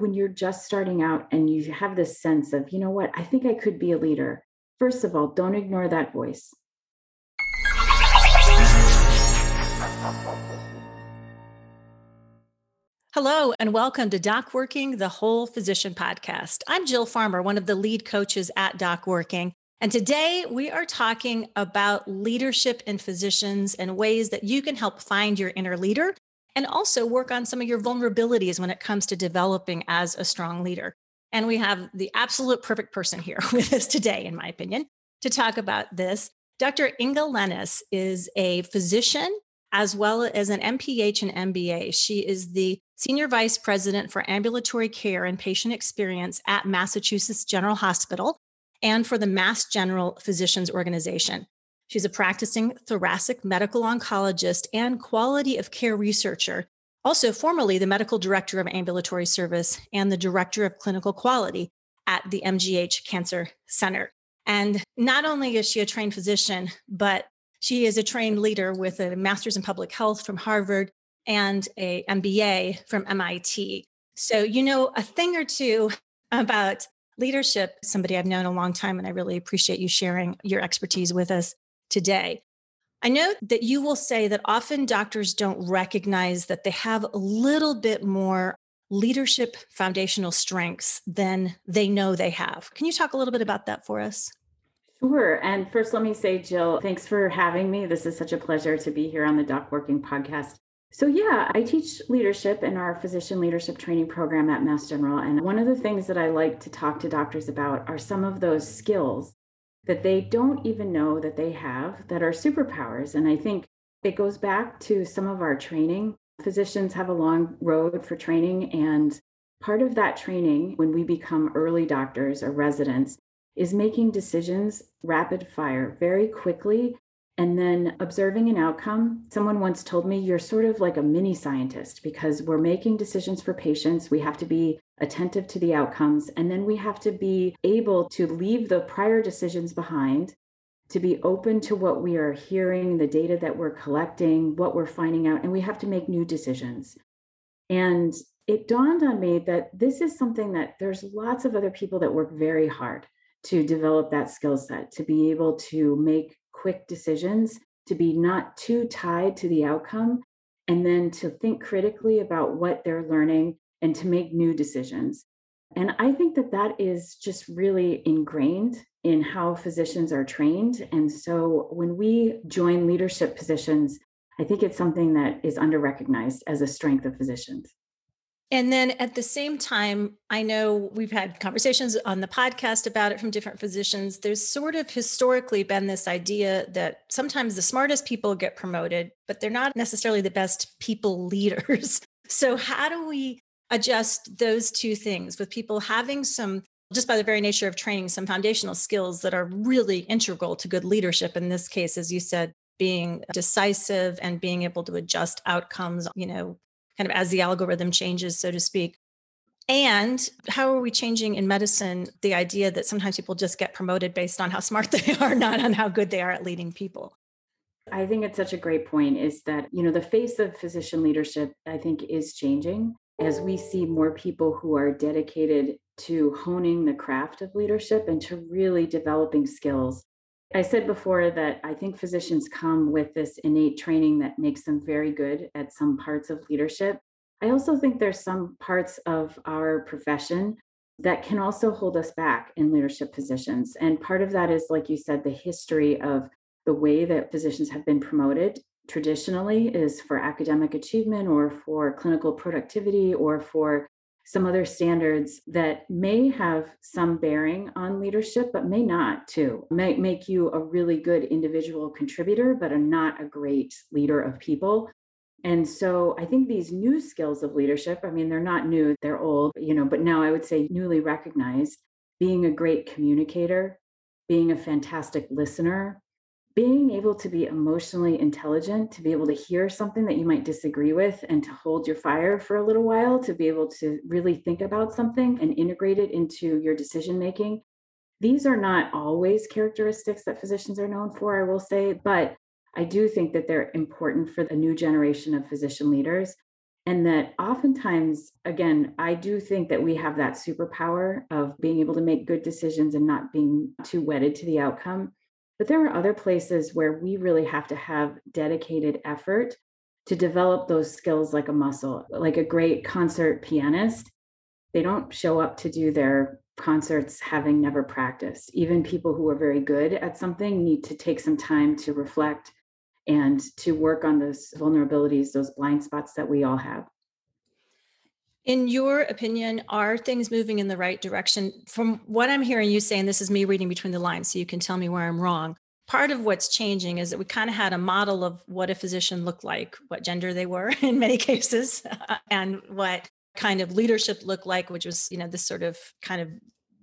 when you're just starting out and you have this sense of, you know what, I think I could be a leader. First of all, don't ignore that voice. Hello, and welcome to Doc Working, the Whole Physician Podcast. I'm Jill Farmer, one of the lead coaches at Doc Working. And today we are talking about leadership in physicians and ways that you can help find your inner leader and also work on some of your vulnerabilities when it comes to developing as a strong leader. And we have the absolute perfect person here with us today, in my opinion, to talk about this. Dr. Inga Lennes is a physician as well as an MPH and MBA. She is the Senior Vice President for Ambulatory Care and Patient Experience at Massachusetts General Hospital and for the Mass General Physicians Organization. She's a practicing thoracic medical oncologist and quality of care researcher, also formerly the medical director of ambulatory service and the director of clinical quality at the MGH Cancer Center. And not only is she a trained physician, but she is a trained leader with a master's in public health from Harvard and a MBA from MIT. So you know a thing or two about leadership, somebody I've known a long time, and I really appreciate you sharing your expertise with us today. I know that you will say that often doctors don't recognize that they have a little bit more leadership foundational strengths than they know they have. Can you talk a little bit about that for us? Sure. And first, let me say, Jill, thanks for having me. This is such a pleasure to be here on the Doc Working podcast. So, yeah, I teach leadership in our physician leadership training program at Mass General. And one of the things that I like to talk to doctors about are some of those skills that they don't even know that they have that are superpowers. And I think it goes back to some of our training. Physicians have a long road for training. And part of that training, when we become early doctors or residents, is making decisions rapid fire very quickly and then observing an outcome. Someone once told me, You're sort of like a mini scientist because we're making decisions for patients. We have to be attentive to the outcomes, and then we have to be able to leave the prior decisions behind. To be open to what we are hearing, the data that we're collecting, what we're finding out, and we have to make new decisions. And it dawned on me that this is something that there's lots of other people that work very hard to develop that skill set, to be able to make quick decisions, to be not too tied to the outcome, and then to think critically about what they're learning and to make new decisions. And I think that that is just really ingrained in how physicians are trained. And so when we join leadership positions, I think it's something that is under recognized as a strength of physicians. And then at the same time, I know we've had conversations on the podcast about it from different physicians. There's sort of historically been this idea that sometimes the smartest people get promoted, but they're not necessarily the best people leaders. So, how do we adjust those two things with people having some, just by the very nature of training, some foundational skills that are really integral to good leadership? In this case, as you said, being decisive and being able to adjust outcomes, you know, kind of as the algorithm changes, so to speak. And how are we changing in medicine the idea that sometimes people just get promoted based on how smart they are, not on how good they are at leading people? I think it's such a great point is that, you know, the face of physician leadership, I think, is changing as we see more people who are dedicated to honing the craft of leadership and to really developing skills I said before that I think physicians come with this innate training that makes them very good at some parts of leadership. I also think there's some parts of our profession that can also hold us back in leadership positions. And part of that is, like you said, the history of the way that physicians have been promoted traditionally is for academic achievement or for clinical productivity or for some other standards that may have some bearing on leadership, but may not too. May make you a really good individual contributor, but are not a great leader of people. And so I think these new skills of leadership, I mean, they're not new, they're old, you know, but now I would say newly recognized being a great communicator, being a fantastic listener, being able to be emotionally intelligent, to be able to hear something that you might disagree with and to hold your fire for a little while, to be able to really think about something and integrate it into your decision making. These are not always characteristics that physicians are known for, I will say, but I do think that they're important for the new generation of physician leaders. And that oftentimes, again, I do think that we have that superpower of being able to make good decisions and not being too wedded to the outcome. But there are other places where we really have to have dedicated effort to develop those skills like a muscle, like a great concert pianist. They don't show up to do their concerts having never practiced. Even people who are very good at something need to take some time to reflect and to work on those vulnerabilities, those blind spots that we all have. In your opinion, are things moving in the right direction? From what I'm hearing you saying, this is me reading between the lines, so you can tell me where I'm wrong. Part of what's changing is that we kind of had a model of what a physician looked like, what gender they were in many cases, and what kind of leadership looked like, which was, you know, this sort of kind of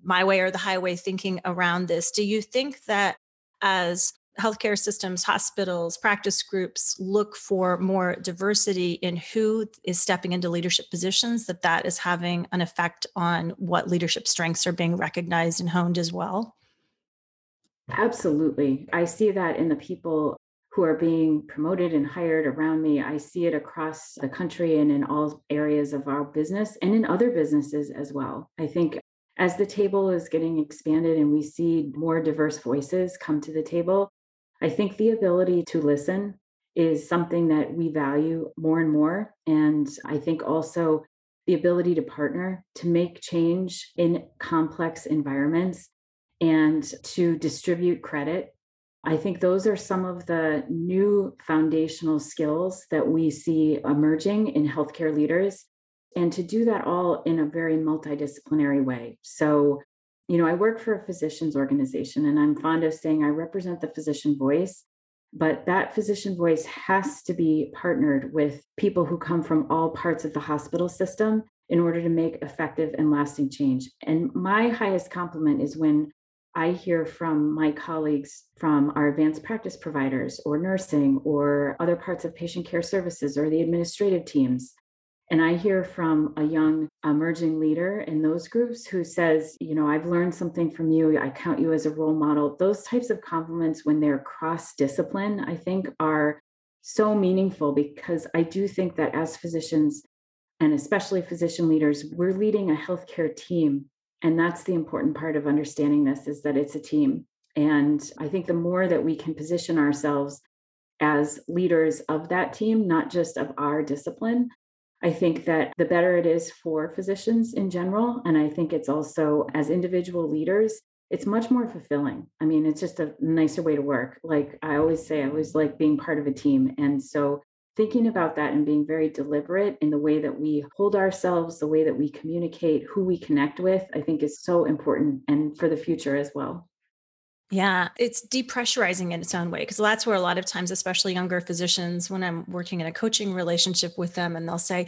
my way or the highway thinking around this. Do you think that as healthcare systems, hospitals, practice groups look for more diversity in who is stepping into leadership positions, that that is having an effect on what leadership strengths are being recognized and honed as well? Absolutely. I see that in the people who are being promoted and hired around me. I see it across the country and in all areas of our business and in other businesses as well. I think as the table is getting expanded and we see more diverse voices come to the table, I think the ability to listen is something that we value more and more. And I think also the ability to partner to make change in complex environments and to distribute credit. I think those are some of the new foundational skills that we see emerging in healthcare leaders. And to do that all in a very multidisciplinary way. So, you know, I work for a physicians organization and I'm fond of saying I represent the physician voice, but that physician voice has to be partnered with people who come from all parts of the hospital system in order to make effective and lasting change. And my highest compliment is when I hear from my colleagues from our advanced practice providers or nursing or other parts of patient care services or the administrative teams and I hear from a young emerging leader in those groups who says, you know, I've learned something from you. I count you as a role model. Those types of compliments, when they're cross discipline, I think are so meaningful because I do think that as physicians, and especially physician leaders, we're leading a healthcare team. And that's the important part of understanding this is that it's a team. And I think the more that we can position ourselves as leaders of that team, not just of our discipline, I think that the better it is for physicians in general. And I think it's also as individual leaders, it's much more fulfilling. I mean, it's just a nicer way to work. Like I always say, I always like being part of a team. And so thinking about that and being very deliberate in the way that we hold ourselves, the way that we communicate, who we connect with, I think is so important and for the future as well. Yeah, it's depressurizing in its own way because that's where a lot of times, especially younger physicians, when I'm working in a coaching relationship with them, and they'll say,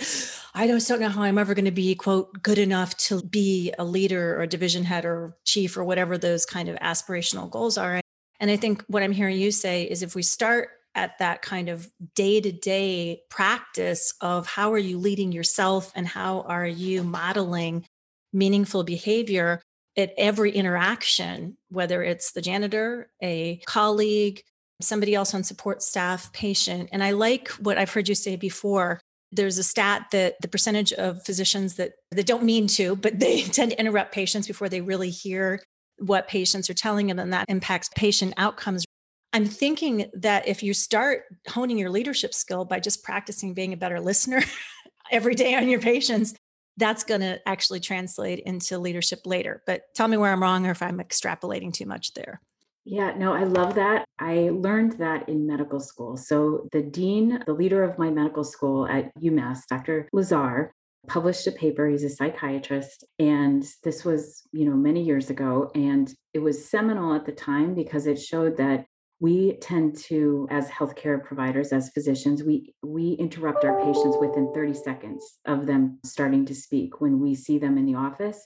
I just don't know how I'm ever going to be, quote, good enough to be a leader or a division head or chief or whatever those kind of aspirational goals are. And I think what I'm hearing you say is if we start at that kind of day to day practice of how are you leading yourself and how are you modeling meaningful behavior, at every interaction, whether it's the janitor, a colleague, somebody else on support staff, patient. And I like what I've heard you say before. There's a stat that the percentage of physicians that, that don't mean to, but they tend to interrupt patients before they really hear what patients are telling them, and that impacts patient outcomes. I'm thinking that if you start honing your leadership skill by just practicing being a better listener every day on your patients, that's going to actually translate into leadership later. But tell me where I'm wrong or if I'm extrapolating too much there. Yeah, no, I love that. I learned that in medical school. So, the dean, the leader of my medical school at UMass, Dr. Lazare, published a paper. He's a psychiatrist. And this was, you know, many years ago. And it was seminal at the time because it showed that we tend to as healthcare providers as physicians we we interrupt our patients within 30 seconds of them starting to speak when we see them in the office.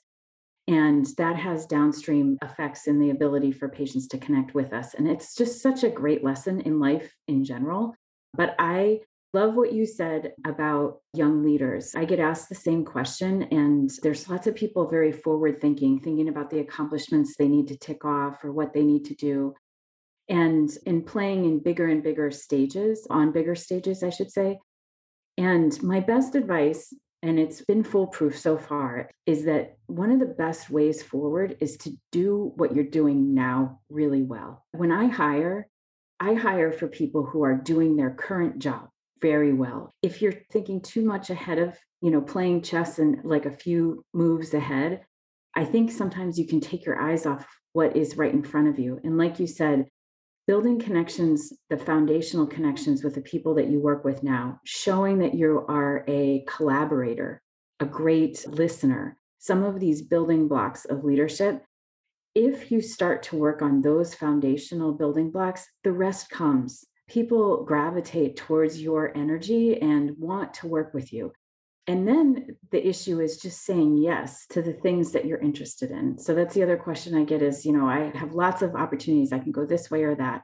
And that has downstream effects in the ability for patients to connect with us. And it's just such a great lesson in life in general. But i love what you said about young leaders. I get asked the same question and there's lots of people very forward thinking thinking about the accomplishments they need to tick off or what they need to do and in playing in bigger and bigger stages, on bigger stages, I should say. And my best advice, and it's been foolproof so far, is that one of the best ways forward is to do what you're doing now really well. When I hire, I hire for people who are doing their current job very well. If you're thinking too much ahead of, you know, playing chess and like a few moves ahead, I think sometimes you can take your eyes off what is right in front of you. And like you said, building connections, the foundational connections with the people that you work with now, showing that you are a collaborator, a great listener, some of these building blocks of leadership. If you start to work on those foundational building blocks, the rest comes. People gravitate towards your energy and want to work with you. And then the issue is just saying yes to the things that you're interested in. So that's the other question I get is, you know, I have lots of opportunities. I can go this way or that.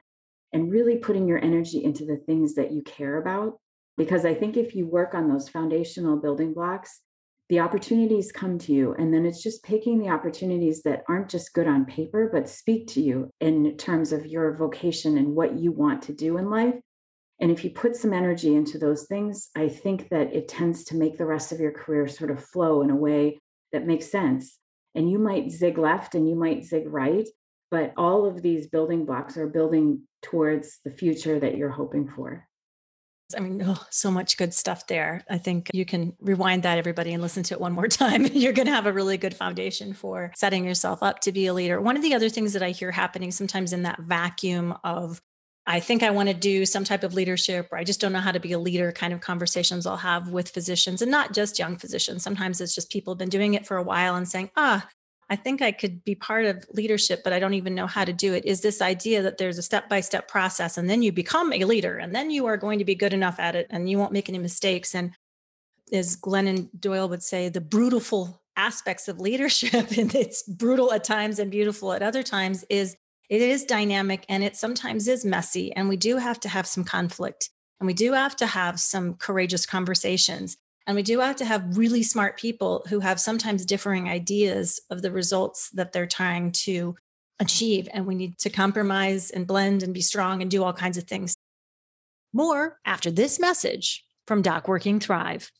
And really putting your energy into the things that you care about. Because I think if you work on those foundational building blocks, the opportunities come to you. And then it's just picking the opportunities that aren't just good on paper, but speak to you in terms of your vocation and what you want to do in life and if you put some energy into those things, I think that it tends to make the rest of your career sort of flow in a way that makes sense. And you might zig left and you might zig right, but all of these building blocks are building towards the future that you're hoping for. I mean, oh, so much good stuff there. I think you can rewind that, everybody, and listen to it one more time. You're going to have a really good foundation for setting yourself up to be a leader. One of the other things that I hear happening sometimes in that vacuum of I think I want to do some type of leadership, or I just don't know how to be a leader kind of conversations I'll have with physicians and not just young physicians. Sometimes it's just people have been doing it for a while and saying, ah, I think I could be part of leadership, but I don't even know how to do it. Is this idea that there's a step by step process and then you become a leader and then you are going to be good enough at it and you won't make any mistakes. And as Glennon Doyle would say, the brutal aspects of leadership, and it's brutal at times and beautiful at other times, is it is dynamic and it sometimes is messy. And we do have to have some conflict and we do have to have some courageous conversations. And we do have to have really smart people who have sometimes differing ideas of the results that they're trying to achieve. And we need to compromise and blend and be strong and do all kinds of things. More after this message from Doc Working Thrive.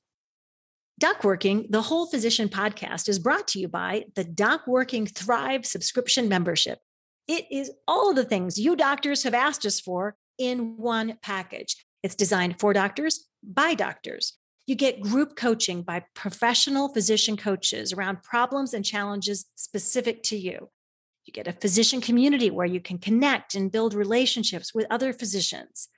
Doc Working, the whole physician podcast, is brought to you by the Doc Working Thrive subscription membership. It is all the things you doctors have asked us for in one package. It's designed for doctors by doctors. You get group coaching by professional physician coaches around problems and challenges specific to you. You get a physician community where you can connect and build relationships with other physicians.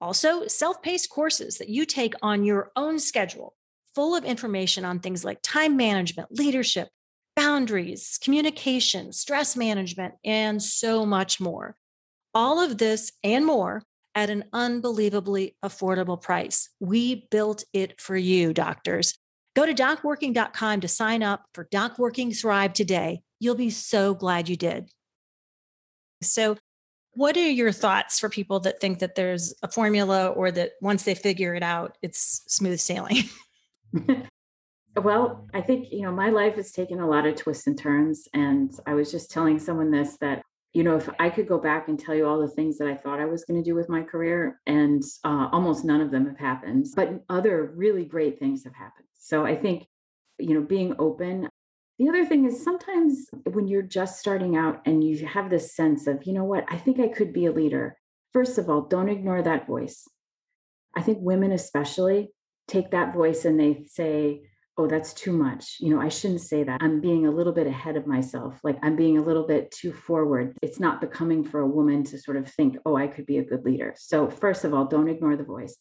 Also, self paced courses that you take on your own schedule, full of information on things like time management, leadership, boundaries, communication, stress management, and so much more. All of this and more at an unbelievably affordable price. We built it for you, doctors. Go to docworking.com to sign up for DocWorking Thrive today. You'll be so glad you did. So, what are your thoughts for people that think that there's a formula or that once they figure it out, it's smooth sailing? Well, I think, you know, my life has taken a lot of twists and turns. And I was just telling someone this that, you know, if I could go back and tell you all the things that I thought I was going to do with my career, and uh, almost none of them have happened, but other really great things have happened. So I think, you know, being open. The other thing is sometimes when you're just starting out and you have this sense of, you know what, I think I could be a leader. First of all, don't ignore that voice. I think women, especially, take that voice and they say, oh, that's too much. You know, I shouldn't say that. I'm being a little bit ahead of myself. Like I'm being a little bit too forward. It's not becoming for a woman to sort of think, oh, I could be a good leader. So, first of all, don't ignore the voice.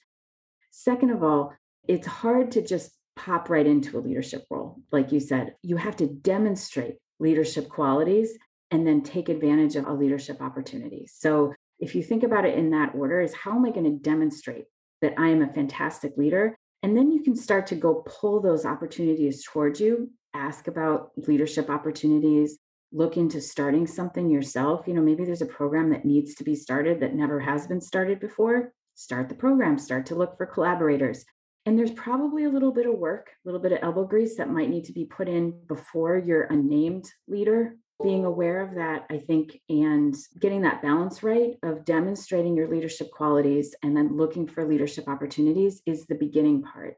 Second of all, it's hard to just pop right into a leadership role. Like you said, you have to demonstrate leadership qualities and then take advantage of a leadership opportunity. So, if you think about it in that order, is how am I going to demonstrate that I am a fantastic leader? And then you can start to go pull those opportunities towards you, ask about leadership opportunities, look into starting something yourself. You know, maybe there's a program that needs to be started that never has been started before. Start the program, start to look for collaborators. And there's probably a little bit of work, a little bit of elbow grease that might need to be put in before you're a named leader being aware of that, I think, and getting that balance right of demonstrating your leadership qualities and then looking for leadership opportunities is the beginning part.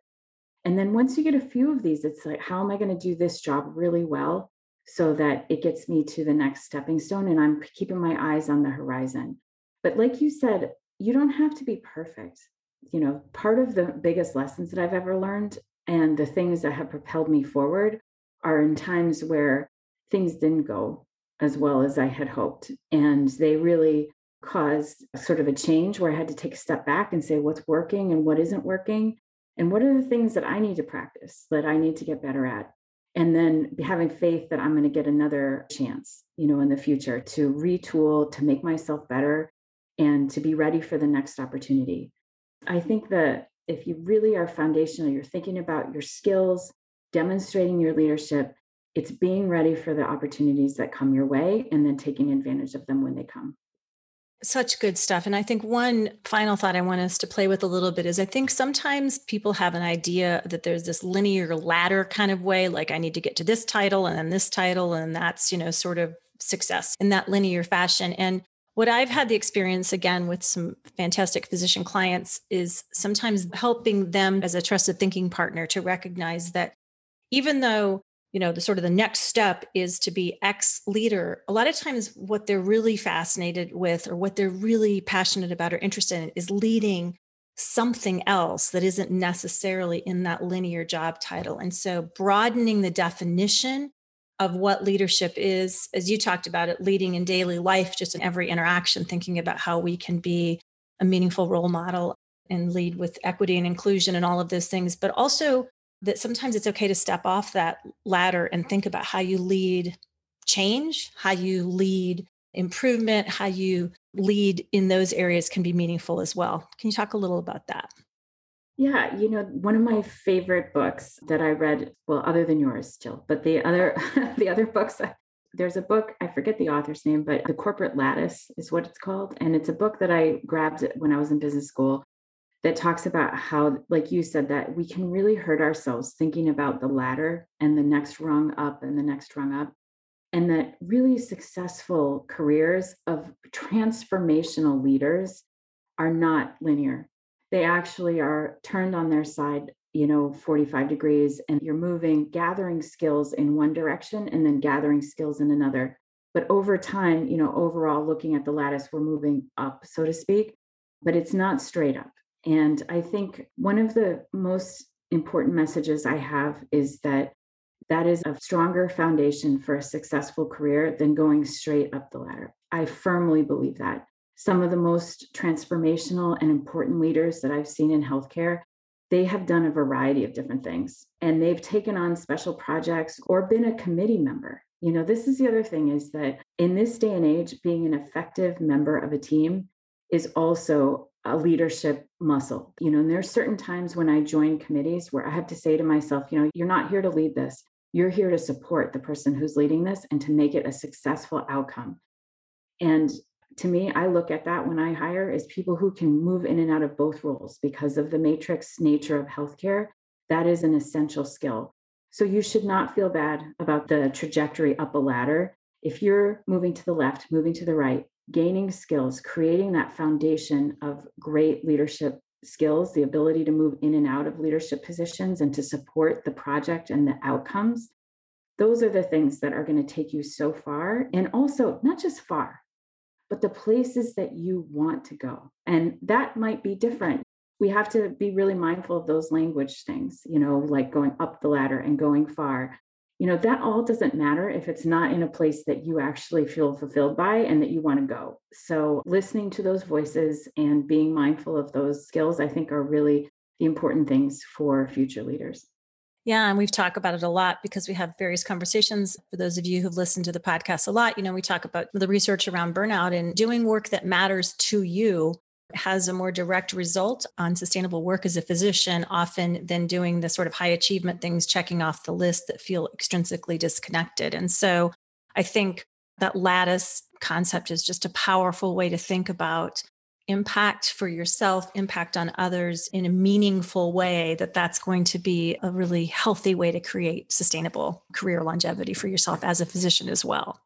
And then once you get a few of these, it's like, how am I going to do this job really well so that it gets me to the next stepping stone and I'm keeping my eyes on the horizon? But like you said, you don't have to be perfect. You know, part of the biggest lessons that I've ever learned and the things that have propelled me forward are in times where things didn't go as well as I had hoped. And they really caused sort of a change where I had to take a step back and say what's working and what isn't working. And what are the things that I need to practice that I need to get better at? And then having faith that I'm going to get another chance, you know, in the future to retool, to make myself better, and to be ready for the next opportunity. I think that if you really are foundational, you're thinking about your skills, demonstrating your leadership, it's being ready for the opportunities that come your way and then taking advantage of them when they come. Such good stuff. And I think one final thought I want us to play with a little bit is I think sometimes people have an idea that there's this linear ladder kind of way, like I need to get to this title and then this title, and that's, you know, sort of success in that linear fashion. And what I've had the experience again with some fantastic physician clients is sometimes helping them as a trusted thinking partner to recognize that even though you know the sort of the next step is to be ex leader. A lot of times what they're really fascinated with or what they're really passionate about or interested in is leading something else that isn't necessarily in that linear job title. And so broadening the definition of what leadership is as you talked about it leading in daily life just in every interaction thinking about how we can be a meaningful role model and lead with equity and inclusion and all of those things but also that sometimes it's okay to step off that ladder and think about how you lead change, how you lead improvement, how you lead in those areas can be meaningful as well. Can you talk a little about that? Yeah, you know, one of my favorite books that I read, well, other than yours still, but the other the other books uh, there's a book, I forget the author's name, but The Corporate Lattice is what it's called. And it's a book that I grabbed when I was in business school that talks about how, like you said, that we can really hurt ourselves thinking about the ladder and the next rung up and the next rung up. And that really successful careers of transformational leaders are not linear. They actually are turned on their side, you know, 45 degrees, and you're moving, gathering skills in one direction and then gathering skills in another. But over time, you know, overall, looking at the lattice, we're moving up, so to speak, but it's not straight up and I think one of the most important messages I have is that that is a stronger foundation for a successful career than going straight up the ladder. I firmly believe that. Some of the most transformational and important leaders that I've seen in healthcare, they have done a variety of different things and they've taken on special projects or been a committee member. You know, this is the other thing is that in this day and age, being an effective member of a team is also a leadership muscle. You know, and there's certain times when I join committees where I have to say to myself, you know, you're not here to lead this. You're here to support the person who's leading this and to make it a successful outcome. And to me, I look at that when I hire as people who can move in and out of both roles because of the matrix nature of healthcare. That is an essential skill. So you should not feel bad about the trajectory up a ladder. If you're moving to the left, moving to the right, gaining skills, creating that foundation of great leadership skills, the ability to move in and out of leadership positions and to support the project and the outcomes. Those are the things that are going to take you so far. And also, not just far, but the places that you want to go. And that might be different. We have to be really mindful of those language things, you know, like going up the ladder and going far you know that all doesn't matter if it's not in a place that you actually feel fulfilled by and that you want to go so listening to those voices and being mindful of those skills i think are really the important things for future leaders yeah, and we've talked about it a lot because we have various conversations. For those of you who've listened to the podcast a lot, you know, we talk about the research around burnout and doing work that matters to you has a more direct result on sustainable work as a physician often than doing the sort of high achievement things checking off the list that feel extrinsically disconnected. And so i think that lattice concept is just a powerful way to think about impact for yourself impact on others in a meaningful way that that's going to be a really healthy way to create sustainable career longevity for yourself as a physician as well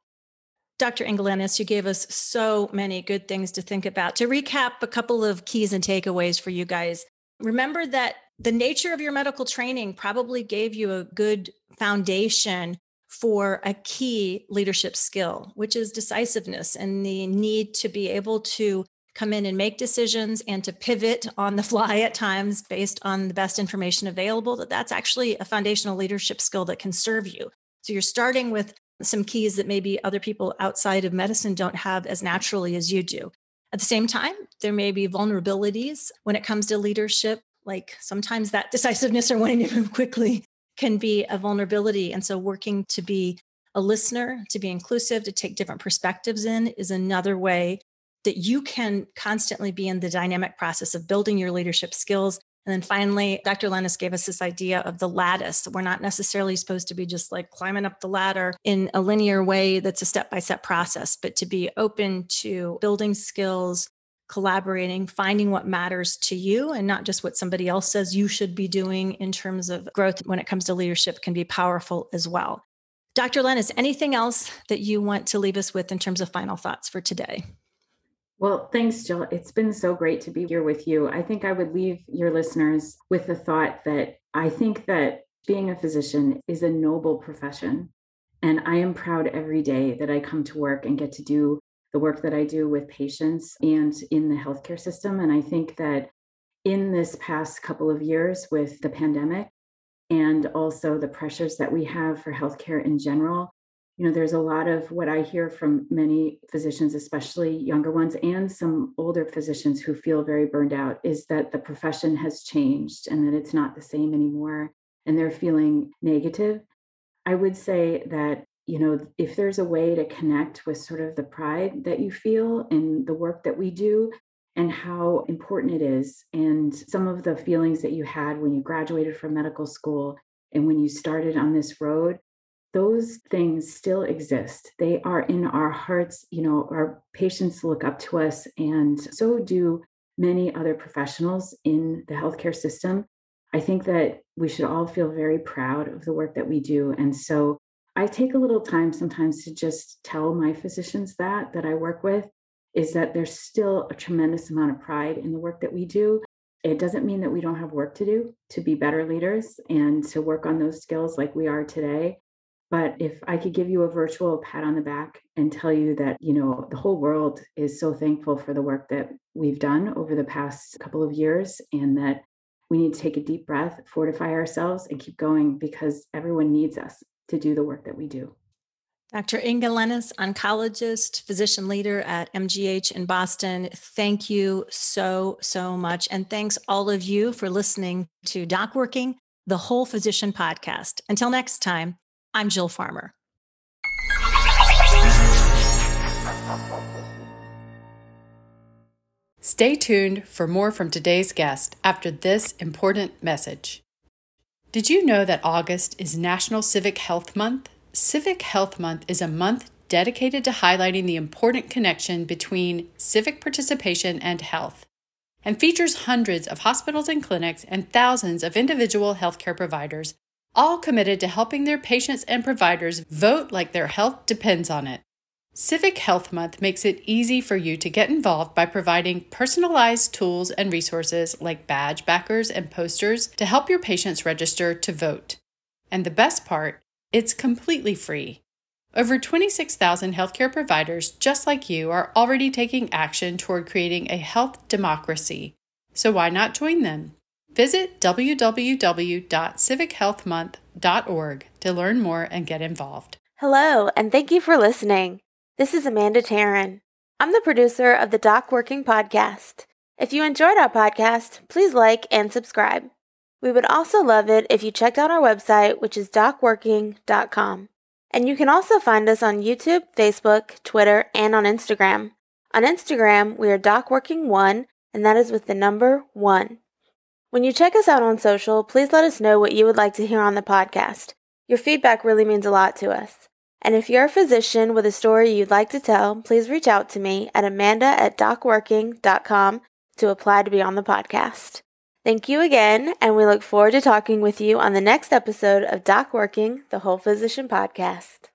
Dr. Inga Lennes, you gave us so many good things to think about. To recap, a couple of keys and takeaways for you guys. Remember that the nature of your medical training probably gave you a good foundation for a key leadership skill, which is decisiveness and the need to be able to come in and make decisions and to pivot on the fly at times based on the best information available that that's actually a foundational leadership skill that can serve you so you're starting with some keys that maybe other people outside of medicine don't have as naturally as you do. At the same time, there may be vulnerabilities when it comes to leadership. Like sometimes that decisiveness or wanting to move quickly can be a vulnerability. And so, working to be a listener, to be inclusive, to take different perspectives in is another way that you can constantly be in the dynamic process of building your leadership skills and then finally, Dr. Lennes gave us this idea of the lattice. We're not necessarily supposed to be just like climbing up the ladder in a linear way that's a step by step process, but to be open to building skills, collaborating, finding what matters to you and not just what somebody else says you should be doing in terms of growth when it comes to leadership can be powerful as well. Dr. Lennes, anything else that you want to leave us with in terms of final thoughts for today? Well, thanks, Jill. It's been so great to be here with you. I think I would leave your listeners with the thought that I think that being a physician is a noble profession. And I am proud every day that I come to work and get to do the work that I do with patients and in the healthcare system. And I think that in this past couple of years with the pandemic and also the pressures that we have for healthcare in general, you know there's a lot of what i hear from many physicians especially younger ones and some older physicians who feel very burned out is that the profession has changed and that it's not the same anymore and they're feeling negative. I would say that you know if there's a way to connect with sort of the pride that you feel in the work that we do and how important it is and some of the feelings that you had when you graduated from medical school and when you started on this road those things still exist. They are in our hearts. You know, our patients look up to us, and so do many other professionals in the healthcare system. I think that we should all feel very proud of the work that we do. And so I take a little time sometimes to just tell my physicians that, that I work with, is that there's still a tremendous amount of pride in the work that we do. It doesn't mean that we don't have work to do to be better leaders and to work on those skills like we are today. But if I could give you a virtual pat on the back and tell you that, you know, the whole world is so thankful for the work that we've done over the past couple of years and that we need to take a deep breath, fortify ourselves, and keep going because everyone needs us to do the work that we do. Dr. Inga Lennes, oncologist, physician leader at MGH in Boston. Thank you so, so much. And thanks all of you for listening to Doc Working, the Whole Physician podcast. Until next time, I'm Jill Farmer. Stay tuned for more from today's guest after this important message. Did you know that August is National Civic Health Month? Civic Health Month is a month dedicated to highlighting the important connection between civic participation and health and features hundreds of hospitals and clinics and thousands of individual healthcare providers all committed to helping their patients and providers vote like their health depends on it. Civic Health Month makes it easy for you to get involved by providing personalized tools and resources like badge backers and posters to help your patients register to vote. And the best part, it's completely free. Over 26,000 healthcare providers just like you are already taking action toward creating a health democracy. So why not join them? Visit www.civichealthmonth.org to learn more and get involved. Hello, and thank you for listening. This is Amanda Taryn. I'm the producer of the Doc Working Podcast. If you enjoyed our podcast, please like and subscribe. We would also love it if you checked out our website, which is docworking.com. And you can also find us on YouTube, Facebook, Twitter, and on Instagram. On Instagram, we are DocWorking1, and that is with the number 1. When you check us out on social, please let us know what you would like to hear on the podcast. Your feedback really means a lot to us. And if you're a physician with a story you'd like to tell, please reach out to me at amanda at docworking.com to apply to be on the podcast. Thank you again, and we look forward to talking with you on the next episode of Doc Working, the Whole Physician Podcast.